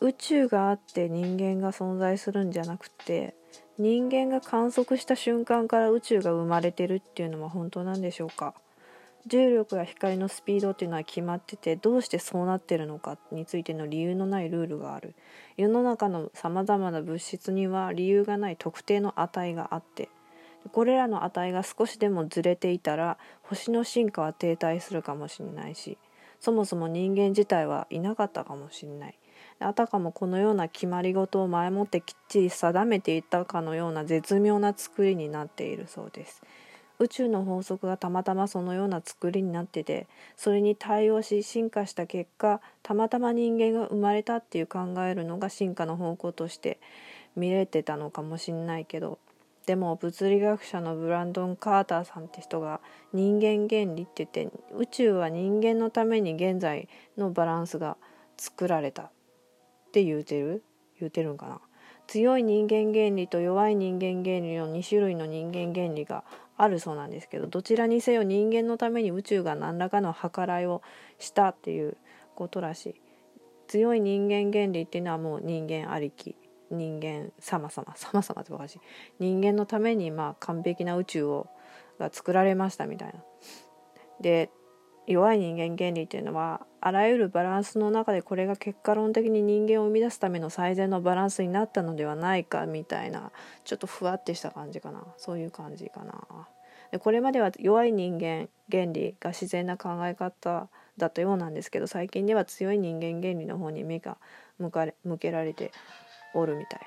宇宙があって人間が存在するんじゃなくて人間が観測した瞬間から宇宙が生まれてるっていうのは本当なんでしょうか？重力や光のスピードっていうのは決まっててどうしてそうなってるのかについての理由のないルールがある。世の中のさまざまな物質には理由がない特定の値があってこれらの値が少しでもずれていたら星の進化は停滞するかもしれないしそもそも人間自体はいなかったかもしれない。あたかもこのような決まり事を前もってきっちり定めていたかのような絶妙な作りになっているそうです。宇宙の法則がたまたまそのような作りになっててそれに対応し進化した結果たまたま人間が生まれたっていう考えるのが進化の方向として見れてたのかもしんないけどでも物理学者のブランドン・カーターさんって人が人間原理って言って宇宙は人間のために現在のバランスが作られた。って言うてる？言うてるんかな？強い人間原理と弱い人間原理の2種類の人間原理があるそうなんですけどどちらにせよ人間のために宇宙が何らかの計らいをしたっていうことらしい。強い人間原理っていうのはもう人間ありき人間様様様様っておかしい。人間のためにまあ完璧な宇宙をが作られましたみたいな。で弱い人間原理っていうのはあらゆるバランスの中でこれが結果論的に人間を生み出すための最善のバランスになったのではないかみたいなちょっとふわってした感じかな。そういう感じかな。でこれまでは弱い人間原理が自然な考え方だったようなんですけど最近では強い人間原理の方に目が向かれ向けられておるみたい。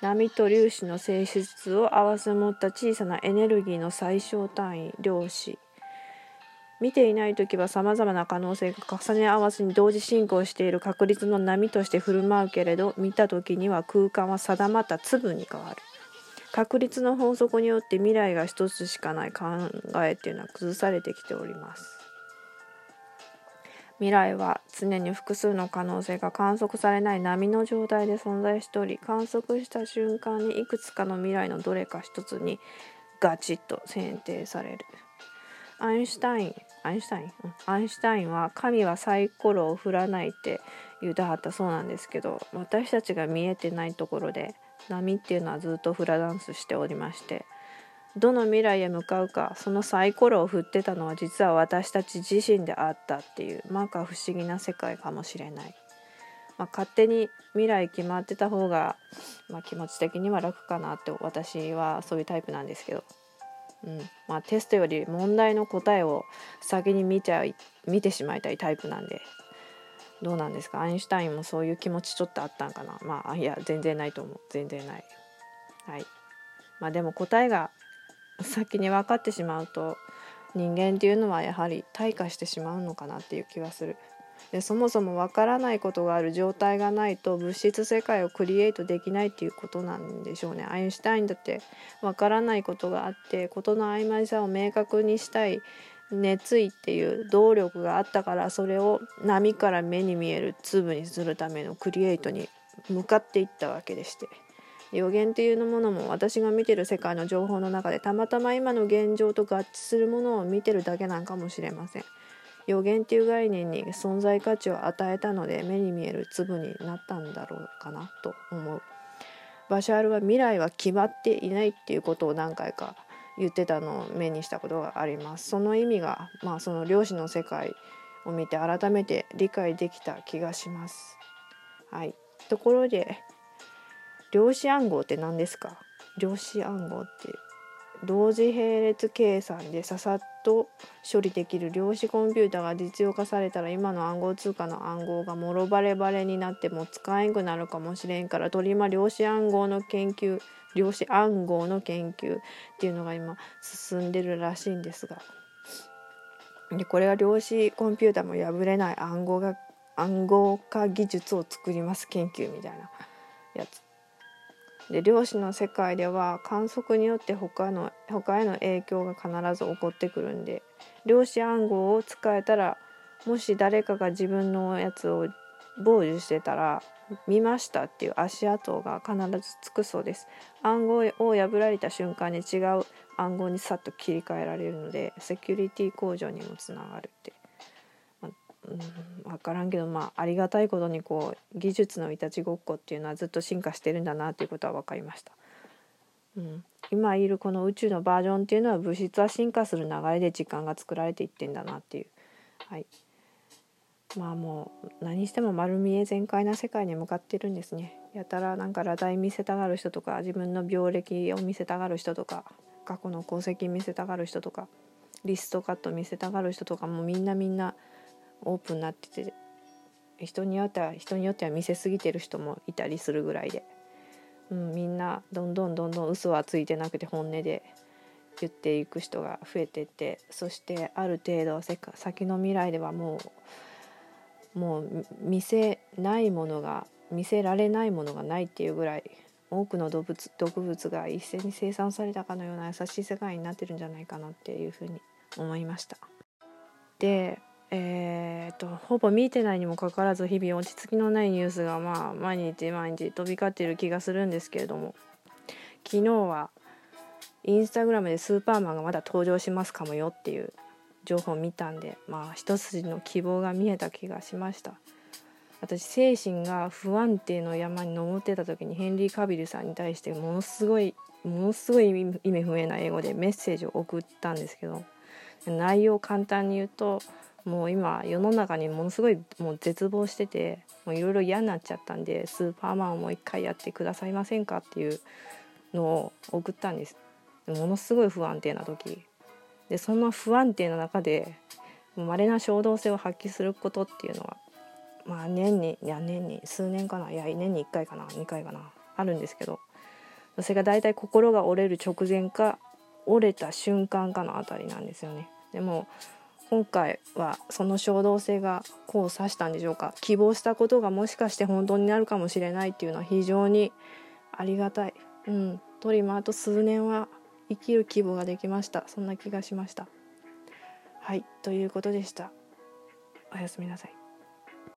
波と粒子の性質を併せ持った小さなエネルギーの最小単位量子。見ていない時はさまざまな可能性が重ね合わせに同時進行している確率の波として振る舞うけれど見た時には空間は定まった粒に変わる。確率の法則によって未来が一つしかない考えっていうのは崩されてきております。未来は常に複数の可能性が観測されない波の状態で存在しており観測した瞬間にいくつかの未来のどれか一つにガチッと選定される。アインシュタインアインシュタイン、アインシュタインは神はサイコロを振らないって言うたはったそうなんですけど私たちが見えてないところで波っていうのはずっとフラダンスしておりましてどの未来へ向かうかそのサイコロを振ってたのは実は私たち自身であったっていう摩訶不思議な世界かもしれない、まあ、勝手に未来決まってた方が、まあ、気持ち的には楽かなって私はそういうタイプなんですけど、うん。まあ、テストより問題の答えを先に見ちゃい見てしまいたいタイプなんで。どうなんですか？アインシュタインもそういう気持ちちょっとあったんかな？まあいや全然ないと思う。全然ない。はい。まあでも答えが先に分かってしまうと人間っていうのはやはり退化してしまうのかなっていう気がする。そもそも分からないことがある状態がないと物質世界をクリエイトできないっていうことなんでしょうね。アインシュタインだって分からないことがあって事の曖昧さを明確にしたい熱意っていう動力があったからそれを波から目に見える粒にするためのクリエイトに向かっていったわけでして。予言っていうものも私が見てる世界の情報の中でたまたま今の現状と合致するものを見てるだけなんかもしれません。予言っていう概念に存在価値を与えたので目に見える粒になったんだろうかなと思う。バシャールは未来は決まっていないっていうことを何回か言ってたのを目にしたことがあります。その意味がまあその量子の世界を見て改めて理解できた気がします。はい。ところで量子暗号って何ですか？量子暗号って同時並列計算でささっと処理できる量子コンピュータが実用化されたら今の暗号通貨の暗号がもろバレバレになっても使えんくなるかもしれんから取りま量子暗号の研究量子暗号の研究っていうのが今進んでるらしいんですがでこれは量子コンピューターも破れない暗号が暗号化技術を作ります研究みたいなやつ。で量子の世界では観測によって他の他への影響が必ず起こってくるんで量子暗号を使えたらもし誰かが自分のやつを傍受してたら見ましたっていう足跡が必ずつくそうです。暗号を破られた瞬間に違う暗号にさっと切り替えられるのでセキュリティ向上にもつながるって、うん、分からんけどまあありがたいことにこう技術のいたちごっこっていうのはずっと進化してるんだなっていうことは分かりました。うん、今いるこの宇宙のバージョンっていうのは物質は進化する流れで時間が作られていってんだなっていう。はい、まあもう何しても丸見え全開な世界に向かってるんですね。やたらなんか裸体見せたがる人とか自分の病歴を見せたがる人とか過去の功績見せたがる人とかリストカット見せたがる人とかもみんなみんなオープンになってて人によっては人によっては見せすぎてる人もいたりするぐらいで、うん、みんなどんどんどんどん嘘はついてなくて本音で言っていく人が増えてってそしてある程度先の未来ではもうもう見せないものが見せられないものがないっていうぐらい多くの動物毒物が一斉に生産されたかのような優しい世界になってるんじゃないかなっていうふうに思いました。でえーと、ほぼ見てないにもかかわらず日々落ち着きのないニュースがまあ毎日毎日飛び交っている気がするんですけれども昨日はインスタグラムでスーパーマンがまだ登場しますかもよっていう情報を見たんでまあ一筋の希望が見えた気がしました。私精神が不安定の山に登ってた時にヘンリー・カビルさんに対してものすごいものすごい意味不明な英語でメッセージを送ったんですけど内容を簡単に言うともう今世の中にものすごいもう絶望してていろいろ嫌になっちゃったんでスーパーマンをもう一回やってくださいませんかっていうのを送ったんです。ものすごい不安定な時。でそんな不安定な中で稀な衝動性を発揮することっていうのはまあ年にいや年に数年かな。いや年に1回かな。2回かな。あるんですけどそれが大体心が折れる直前か折れた瞬間かのあたりなんですよね。でも今回はその衝動性が功を指したんでしょうか？希望したことがもしかして本当になるかもしれないっていうのは非常にありがたい。うん。トリマーと数年は生きる希望ができました。そんな気がしました。はい。ということでした。おやすみなさい。